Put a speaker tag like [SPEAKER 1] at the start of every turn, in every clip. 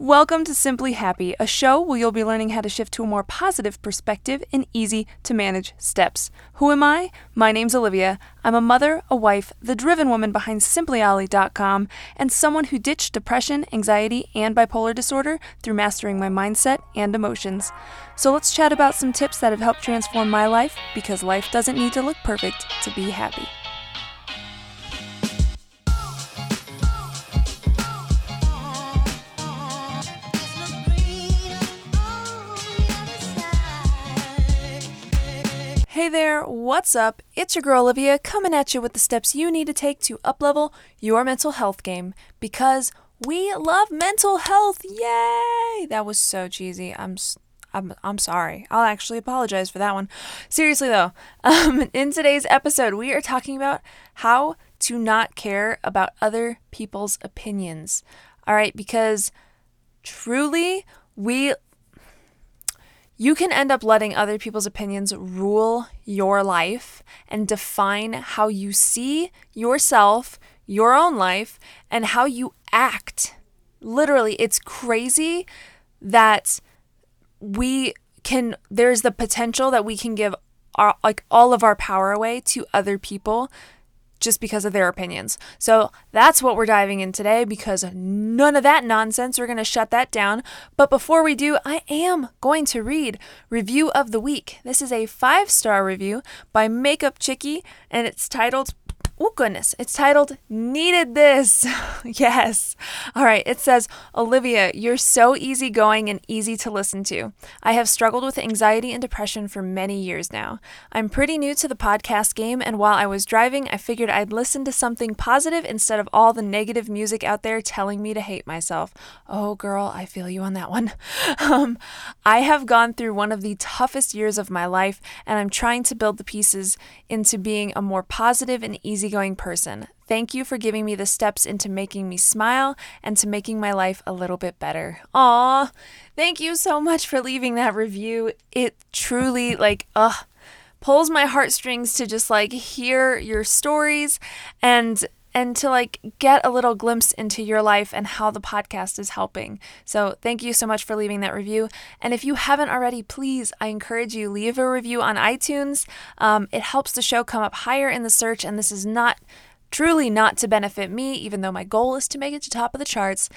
[SPEAKER 1] Welcome to Simply Happy, a show where you'll be learning how to shift to a more positive perspective in easy to manage steps. Who am I? My name's Olivia. I'm a mother, a wife, the driven woman behind simplyolly.com, and someone who ditched depression, anxiety, and bipolar disorder through mastering my mindset and emotions. So let's chat about some tips that have helped transform my life because life doesn't need to look perfect to be happy. Hey there, what's up? It's your girl Olivia coming at you with the steps you need to take to uplevel your mental health game because we love mental health. Yay! That was so cheesy. I'm I'm I'm sorry. I'll actually apologize for that one. Seriously though, um, in today's episode, we are talking about how to not care about other people's opinions. All right, because truly we you can end up letting other people's opinions rule your life and define how you see yourself, your own life, and how you act. Literally, it's crazy that we can, there's the potential that we can give our, like all of our power away to other people just because of their opinions. So that's what we're diving in today because none of that nonsense. We're going to shut that down. But before we do, I am going to read Review of the Week. This is a five star review by Makeup Chickie and it's titled Oh, goodness. It's titled Needed This. yes. All right. It says, Olivia, you're so easygoing and easy to listen to. I have struggled with anxiety and depression for many years now. I'm pretty new to the podcast game, and while I was driving, I figured I'd listen to something positive instead of all the negative music out there telling me to hate myself. Oh, girl, I feel you on that one. um, I have gone through one of the toughest years of my life, and I'm trying to build the pieces into being a more positive and easy easygoing person. Thank you for giving me the steps into making me smile and to making my life a little bit better. Aw, thank you so much for leaving that review. It truly, like, ugh, pulls my heartstrings to just like hear your stories and and to like get a little glimpse into your life and how the podcast is helping. So, thank you so much for leaving that review. And if you haven't already, please, I encourage you leave a review on iTunes. Um, it helps the show come up higher in the search, and this is not truly not to benefit me, even though my goal is to make it to top of the charts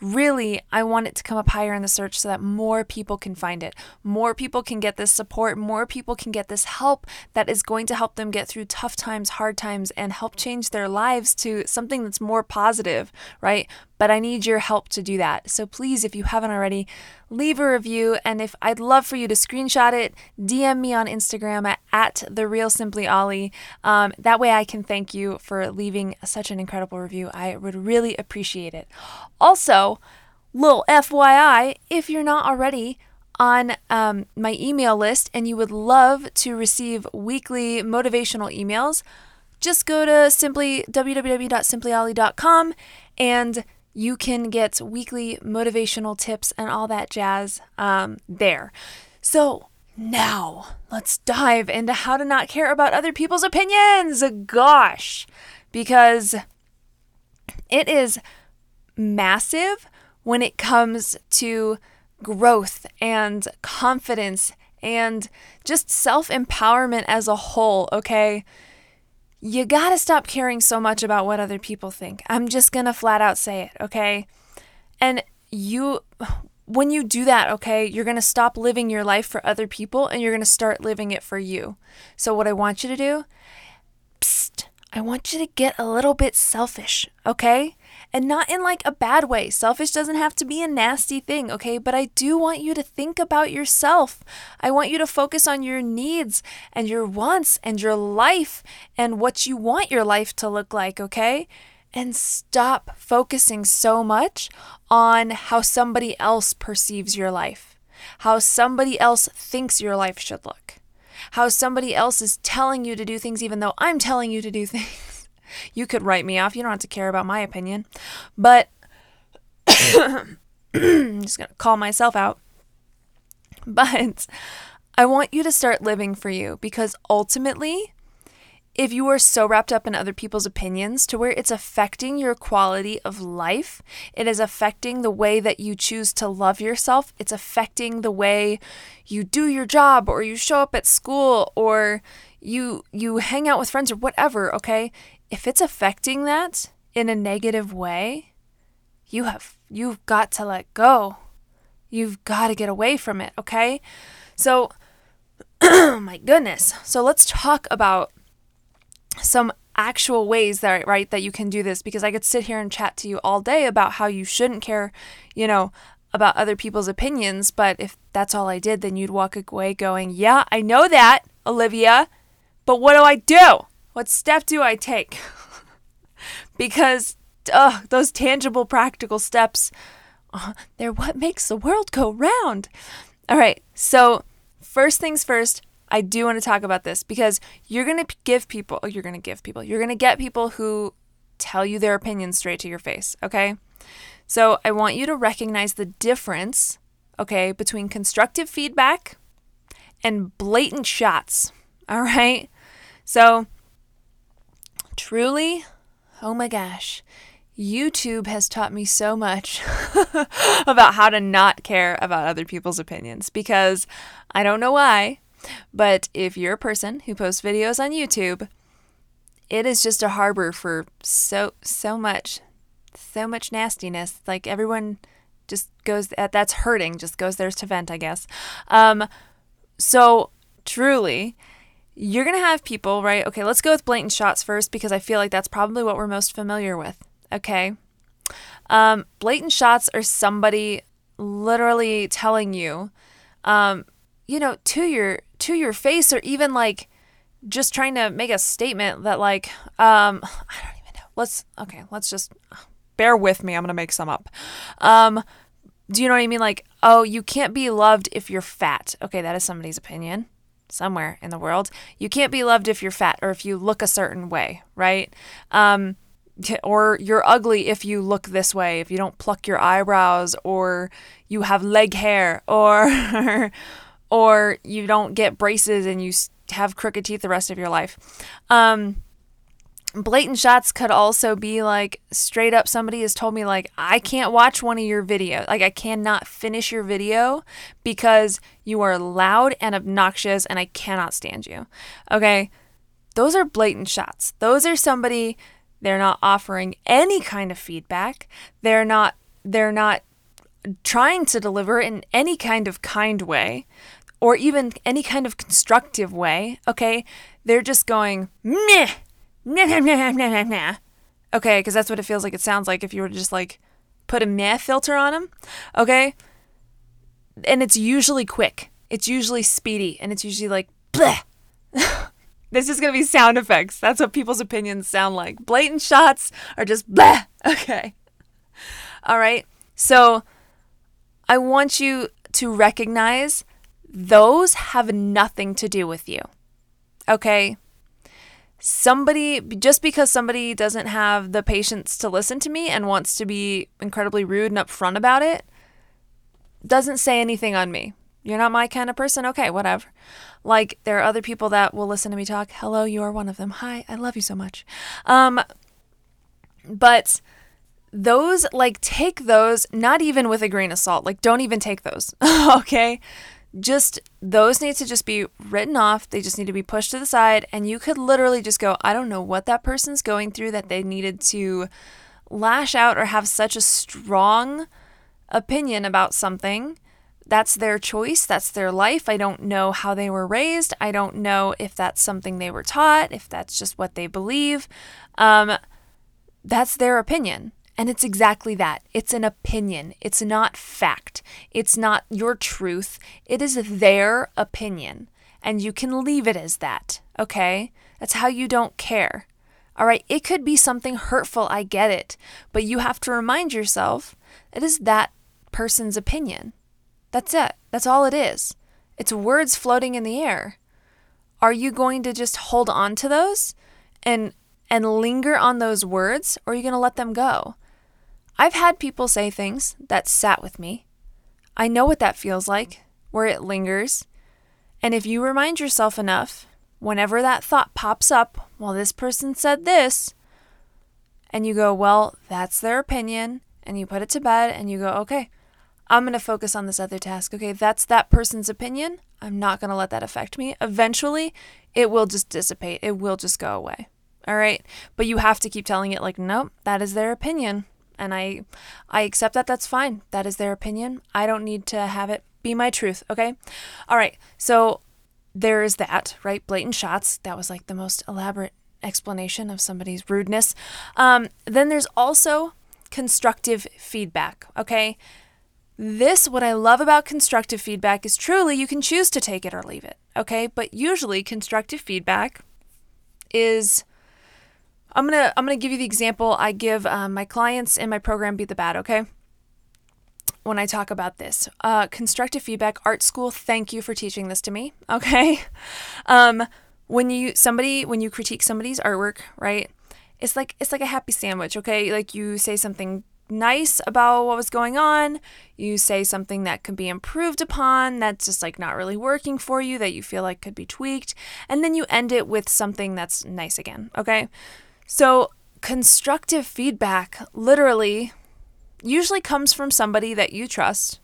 [SPEAKER 1] really, I want it to come up higher in the search so that more people can find it. More people can get this support. More people can get this help that is going to help them get through tough times, hard times, and help change their lives to something that's more positive, right? But I need your help to do that. So please, if you haven't already, leave a review. And if I'd love for you to screenshot it, DM me on Instagram at, at the real simply Ollie. Um, that way I can thank you for leaving such an incredible review. I would really appreciate it. Also, little FYI, if you're not already, on um, my email list and you would love to receive weekly motivational emails, just go to simply www.simplyolly.com and you can get weekly motivational tips and all that jazz um, there. So, now let's dive into how to not care about other people's opinions. Gosh, because it is massive when it comes to growth and confidence and just self empowerment as a whole, okay? You gotta stop caring so much about what other people think. I'm just gonna flat out say it, okay? And you, when you do that, okay, you're gonna stop living your life for other people and you're gonna start living it for you. So, what I want you to do, psst, I want you to get a little bit selfish, okay? And not in like a bad way. Selfish doesn't have to be a nasty thing, okay? But I do want you to think about yourself. I want you to focus on your needs and your wants and your life and what you want your life to look like, okay? And stop focusing so much on how somebody else perceives your life, how somebody else thinks your life should look, how somebody else is telling you to do things even though I'm telling you to do things. You could write me off. You don't have to care about my opinion. But I'm just going to call myself out. But I want you to start living for you because ultimately, if you are so wrapped up in other people's opinions to where it's affecting your quality of life, it is affecting the way that you choose to love yourself, it's affecting the way you do your job or you show up at school or you you hang out with friends or whatever, okay? If it's affecting that in a negative way, you have you've got to let go. You've got to get away from it, okay? So my goodness. So let's talk about some actual ways that right that you can do this because I could sit here and chat to you all day about how you shouldn't care, you know, about other people's opinions, but if that's all I did, then you'd walk away going, "Yeah, I know that, Olivia, but what do I do? What step do I take?" because uh, those tangible practical steps uh, they're what makes the world go round. All right. So, first things first, I do want to talk about this because you're going to give people, oh, you're going to give people, you're going to get people who tell you their opinions straight to your face, okay? So I want you to recognize the difference, okay, between constructive feedback and blatant shots, all right? So truly, oh my gosh, YouTube has taught me so much about how to not care about other people's opinions because I don't know why, but if you're a person who posts videos on YouTube, it is just a harbor for so so much so much nastiness. Like everyone just goes that's hurting, just goes there to vent, I guess. Um so truly you're going to have people, right? Okay, let's go with blatant shots first because I feel like that's probably what we're most familiar with. Okay. Um, blatant shots are somebody literally telling you, um, you know, to your to your face or even like just trying to make a statement that like um I don't even know. Let's okay, let's just bear with me. I'm to make some up. Um do you know what I mean like oh, you can't be loved if you're fat. Okay, that is somebody's opinion somewhere in the world. You can't be loved if you're fat or if you look a certain way, right? Um or you're ugly if you look this way, if you don't pluck your eyebrows or you have leg hair or or you don't get braces and you have crooked teeth the rest of your life. Um, blatant shots could also be like straight up somebody has told me like I can't watch one of your videos. Like I cannot finish your video because you are loud and obnoxious and I cannot stand you. Okay? Those are blatant shots. Those are somebody they're not offering any kind of feedback. They're not they're not trying to deliver in any kind of kind way or even any kind of constructive way, okay? They're just going, meh, nah, nah, nah, nah, nah. Okay, because that's what it feels like it sounds like if you were to just like put a meh filter on them, okay? And it's usually quick, it's usually speedy, and it's usually like, bleh. this is gonna be sound effects. That's what people's opinions sound like. Blatant shots are just bleh. Okay. All right. So I want you to recognize those have nothing to do with you. Okay? Somebody, just because somebody doesn't have the patience to listen to me and wants to be incredibly rude and upfront about it, doesn't say anything on me. You're not my kind of person? Okay, whatever. Like, there are other people that will listen to me talk. Hello, you are one of them. Hi, I love you so much. Um, but those, like, take those not even with a grain of salt. Like, don't even take those. okay? Just those need to just be written off. They just need to be pushed to the side. And you could literally just go, I don't know what that person's going through that they needed to lash out or have such a strong opinion about something. That's their choice. That's their life. I don't know how they were raised. I don't know if that's something they were taught, if that's just what they believe. Um, that's their opinion. And it's exactly that. It's an opinion. It's not fact. It's not your truth. It is their opinion. And you can leave it as that, okay? That's how you don't care. All right, it could be something hurtful, I get it. But you have to remind yourself it is that person's opinion. That's it. That's all it is. It's words floating in the air. Are you going to just hold on to those and and linger on those words or are you going to let them go? I've had people say things that sat with me. I know what that feels like, where it lingers. And if you remind yourself enough, whenever that thought pops up, well, this person said this, and you go, well, that's their opinion, and you put it to bed and you go, okay, I'm going to focus on this other task. Okay, that's that person's opinion. I'm not going to let that affect me. Eventually, it will just dissipate, it will just go away. All right. But you have to keep telling it, like, nope, that is their opinion. And I, I accept that. That's fine. That is their opinion. I don't need to have it be my truth. Okay. All right. So there is that, right? Blatant shots. That was like the most elaborate explanation of somebody's rudeness. Um, then there's also constructive feedback. Okay. This, what I love about constructive feedback is truly you can choose to take it or leave it. Okay. But usually constructive feedback is. I'm gonna I'm gonna give you the example I give um, my clients in my program Beat the Bad. Okay, when I talk about this, uh, constructive feedback, art school. Thank you for teaching this to me. Okay, um, when you somebody when you critique somebody's artwork, right? It's like it's like a happy sandwich. Okay, like you say something nice about what was going on. You say something that could be improved upon, that's just like not really working for you, that you feel like could be tweaked. And then you end it with something that's nice again. Okay. So, constructive feedback literally usually comes from somebody that you trust,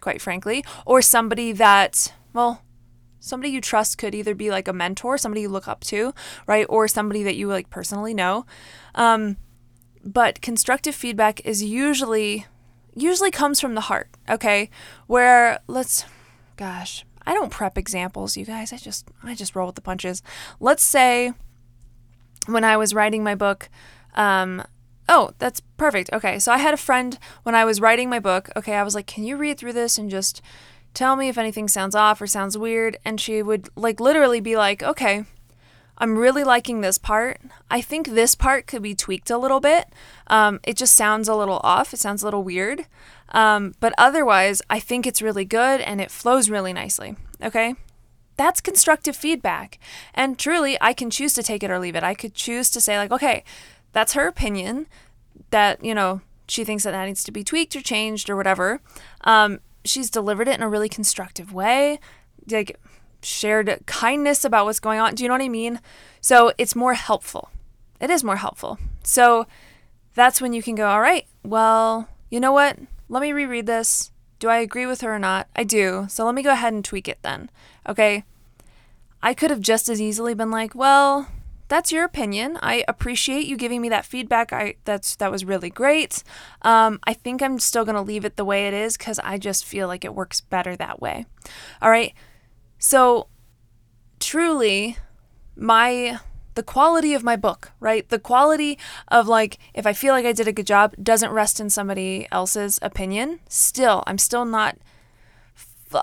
[SPEAKER 1] quite frankly, or somebody that, well, somebody you trust could either be like a mentor, somebody you look up to, right? Or somebody that you like personally know. Um, but constructive feedback is usually usually comes from the heart, okay? Where let's gosh, I don't prep examples, you guys. I just I just roll with the punches. Let's say when I was writing my book, um, oh, that's perfect. Okay, so I had a friend when I was writing my book. Okay, I was like, can you read through this and just tell me if anything sounds off or sounds weird? And she would like literally be like, okay, I'm really liking this part. I think this part could be tweaked a little bit. Um, it just sounds a little off. It sounds a little weird. Um, but otherwise, I think it's really good and it flows really nicely. Okay? That's constructive feedback. And truly, I can choose to take it or leave it. I could choose to say, like, okay, that's her opinion that, you know, she thinks that that needs to be tweaked or changed or whatever. Um, she's delivered it in a really constructive way. Like, shared kindness about what's going on. Do you know what I mean? So it's more helpful. It is more helpful. So that's when you can go, all right, well, you know what? Let me reread this. Do I agree with her or not? I do. So let me go ahead and tweak it then. Okay. I could have just as easily been like, well, that's your opinion. I appreciate you giving me that feedback. I that's that was really great. Um, I think I'm still gonna leave it the way it is because I just feel like it works better that way. All right. So truly my the quality of my book, right? The quality of like if I feel like I did a good job doesn't rest in somebody else's opinion. Still, I'm still not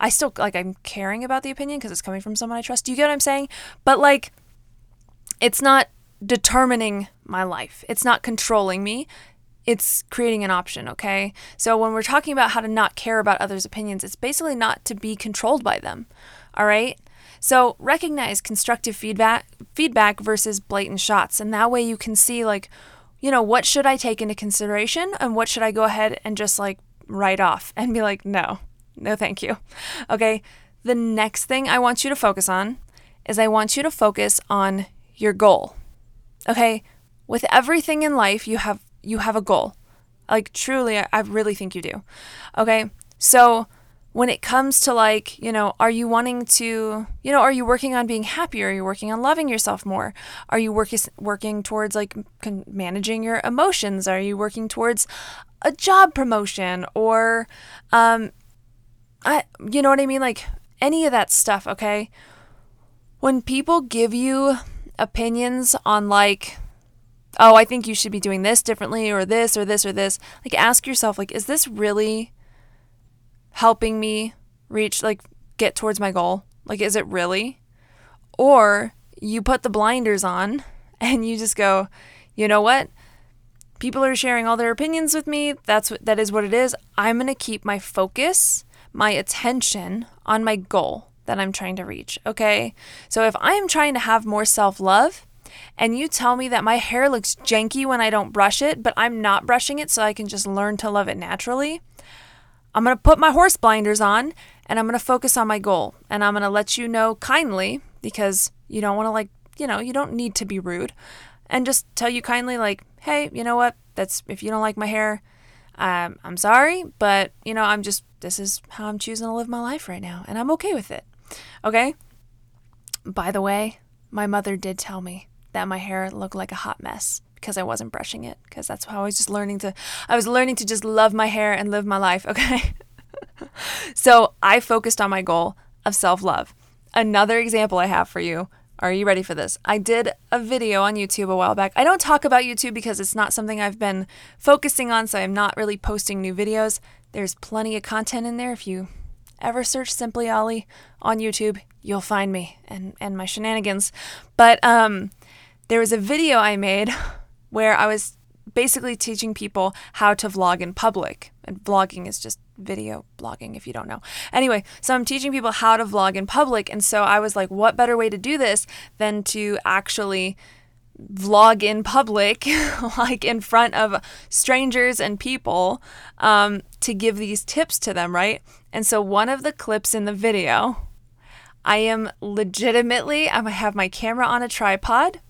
[SPEAKER 1] I still like I'm caring about the opinion because it's coming from someone I trust. Do you get what I'm saying? But like it's not determining my life. It's not controlling me it's creating an option, okay? So when we're talking about how to not care about others' opinions, it's basically not to be controlled by them. All right? So recognize constructive feedback feedback versus blatant shots and that way you can see like you know, what should I take into consideration and what should I go ahead and just like write off and be like, "No. No, thank you." Okay? The next thing I want you to focus on is I want you to focus on your goal. Okay? With everything in life, you have you have a goal. Like, truly, I, really think you do. Okay. So, when it comes to like, you know, are you wanting to, you know, are you working on being happier? Are you working on loving yourself more? Are you working working towards like con- managing your emotions? Are you working towards a job promotion or um I you know what I mean like any of that stuff, okay? When people give you opinions on like oh, I think you should be doing this differently or this or this or this. Like ask yourself like is this really helping me reach like get towards my goal? Like is it really? Or you put the blinders on and you just go, "You know what? People are sharing all their opinions with me. That's what that is what it is. I'm going to keep my focus, my attention on my goal that I'm trying to reach, okay? So if I'm trying to have more self-love, and you tell me that my hair looks janky when I don't brush it, but I'm not brushing it so I can just learn to love it naturally, I'm going to put my horse blinders on and I'm going to focus on my goal. And I'm going to let you know kindly, because you don't want to like, you know, you don't need to be rude and just tell you kindly like, "Hey, you know what? That's if you don't like my hair, um, I'm sorry, but you know, I'm just this is how I'm choosing to live my life right now, and I'm okay with it." Okay? By the way, my mother did tell me that my hair looked like a hot mess because I wasn't brushing it because that's how I was just learning to I was learning to just love my hair and live my life, okay? so, I focused on my goal of self-love. Another example I have for you. Are you ready for this? I did a video on YouTube a while back. I don't talk about YouTube because it's not something I've been focusing on, so I'm not really posting new videos. There's plenty of content in there. If you ever search Simply Ollie on YouTube, you'll find me and, and my shenanigans. But um, there was a video I made where I was basically teaching people how to vlog in public. And vlogging is just video blogging if you don't know. Anyway, so I'm teaching people how to vlog in public. And so I was like, what better way to do this than to actually vlog in public, like in front of strangers and people, um, to give these tips to them, right? And so one of the clips in the video, I am legitimately, I have my camera on a tripod.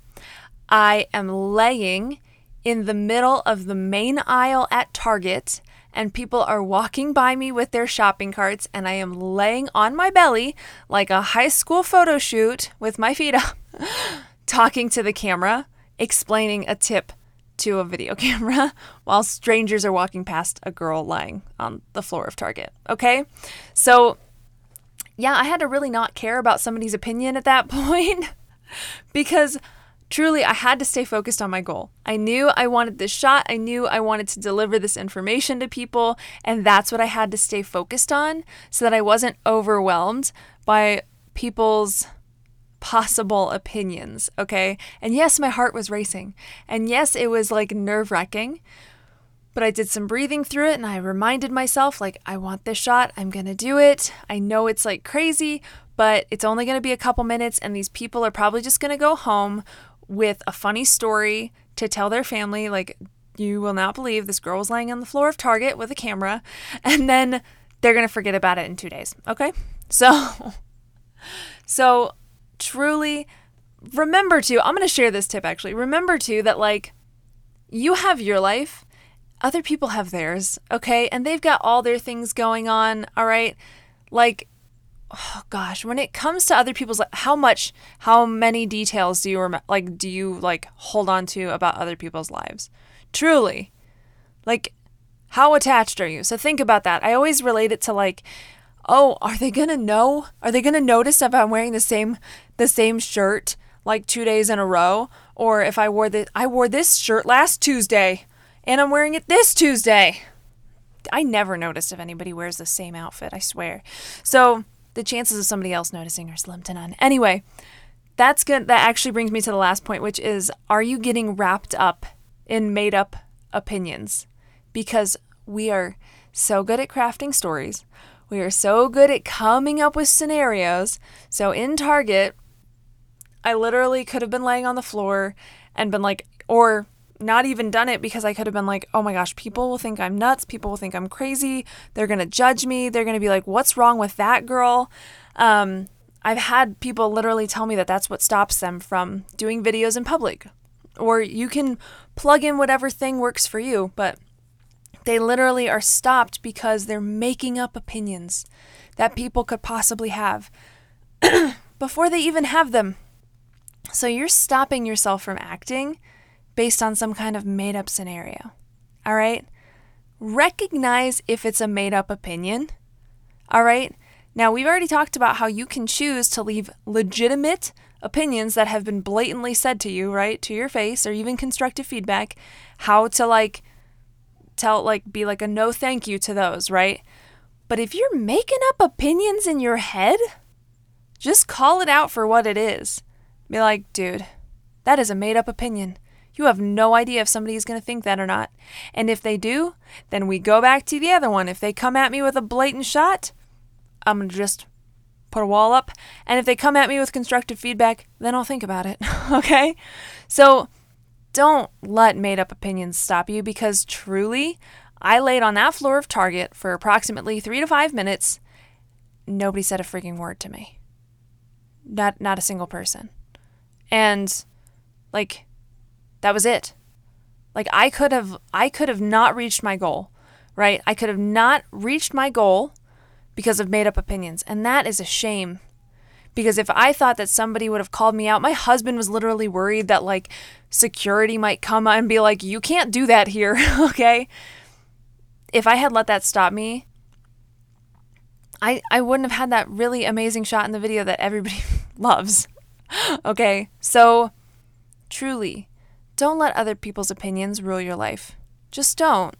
[SPEAKER 1] I am laying in the middle of the main aisle at Target, and people are walking by me with their shopping carts, and I am laying on my belly like a high school photo shoot with my feet up, talking to the camera, explaining a tip to a video camera while strangers are walking past a girl lying on the floor of Target. Okay? So, yeah, I had to really not care about somebody's opinion at that point because truly I had to stay focused on my goal. I knew I wanted this shot, I knew I wanted to deliver this information to people, and that's what I had to stay focused on so that I wasn't overwhelmed by people's possible opinions, okay? And yes, my heart was racing. And yes, it was like nerve wracking. But I did some breathing through it and I reminded myself, like, I want this shot. I'm going to do it. I know it's like crazy, but it's only going to be a couple minutes. And these people are probably just going to go home with a funny story to tell their family, like, you will not believe this girl was laying on the floor of Target with a camera, and then they're going to forget about it in two days. Okay? So, so truly remember to, I'm going to share this tip actually. Remember to that, like, you have your life, other people have theirs, okay? And they've got all their things going on, all right? Like, oh gosh, when it comes to other people's how much how many details do you rem- like do you like hold on to about other people's lives? Truly. Like how attached are you? So think about that. I always relate it to like oh, are they going to know? Are they going to notice if I'm wearing the same the same shirt like 2 days in a row or if I wore the I wore this shirt last Tuesday and I'm wearing it this Tuesday? I never noticed if anybody wears the same outfit, I swear. So, the chances of somebody else noticing are slim to none. Anyway, that's good. That actually brings me to the last point, which is are you getting wrapped up in made up opinions? Because we are so good at crafting stories. We are so good at coming up with scenarios. So in Target, I literally could have been laying on the floor and been like, or not even done it because I could have been like, oh my gosh, people will think I'm nuts. People will think I'm crazy. They're going to judge me. They're going to be like, what's wrong with that girl? Um, I've had people literally tell me that that's what stops them from doing videos in public. Or you can plug in whatever thing works for you, but they literally are stopped because they're making up opinions that people could possibly have before they even have them. So you're stopping yourself from acting based on some kind of made up scenario. All right? Recognize if it's a made up opinion. All right? Now, we've already talked about how you can choose to leave legitimate opinions that have been blatantly said to you, right? To your face, or even constructive feedback, how to like tell, like, be like a no thank you to those, right? But if you're making up opinions in your head, just call it out for what it is. Be like, dude, that is a made up opinion. You have no idea if somebody is going to think that or not. And if they do, then we go back to the other one. If they come at me with a blatant shot, I'm going to just put a wall up. And if they come at me with constructive feedback, then I'll think about it. okay? So don't let made up opinions stop you because truly, I laid on that floor of Target for approximately three to five minutes. Nobody said a freaking word to me. Not not a single person. And like that was it. Like I could have I could have not reached my goal, right? I could have not reached my goal because of made up opinions. And that is a shame. Because if I thought that somebody would have called me out, my husband was literally worried that like security might come and be like, "You can't do that here." okay? If I had let that stop me, I I wouldn't have had that really amazing shot in the video that everybody loves. okay? So truly don't let other people's opinions rule your life. Just don't.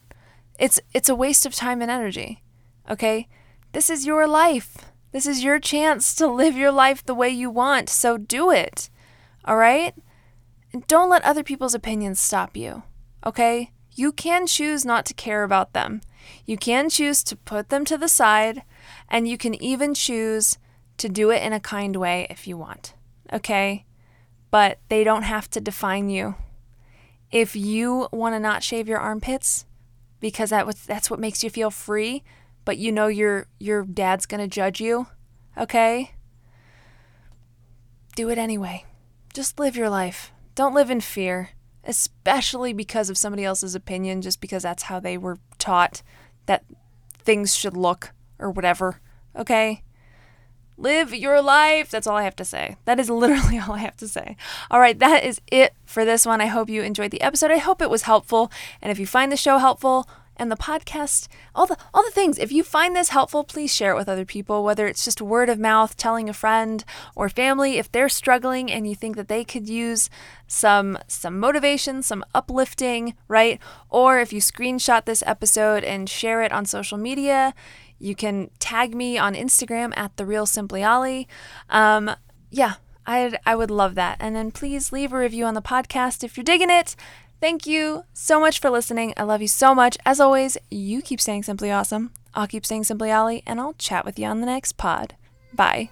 [SPEAKER 1] It's it's a waste of time and energy. Okay? This is your life. This is your chance to live your life the way you want. So do it. All right? And don't let other people's opinions stop you. Okay? You can choose not to care about them. You can choose to put them to the side, and you can even choose to do it in a kind way if you want. Okay? But they don't have to define you. If you want to not shave your armpits because that was, that's what makes you feel free, but you know your your dad's going to judge you, okay? Do it anyway. Just live your life. Don't live in fear, especially because of somebody else's opinion just because that's how they were taught that things should look or whatever, okay? Live your life. That's all I have to say. That is literally all I have to say. All right, that is it for this one. I hope you enjoyed the episode. I hope it was helpful. And if you find the show helpful, and the podcast, all the all the things. If you find this helpful, please share it with other people, whether it's just word of mouth, telling a friend or family if they're struggling and you think that they could use some some motivation, some uplifting, right? Or if you screenshot this episode and share it on social media, you can tag me on Instagram at the real simply Ollie. Um, yeah, I I would love that. And then please leave a review on the podcast if you're digging it. Thank you so much for listening. I love you so much. As always, you keep staying simply awesome. I'll keep staying simply Ollie, and I'll chat with you on the next pod. Bye.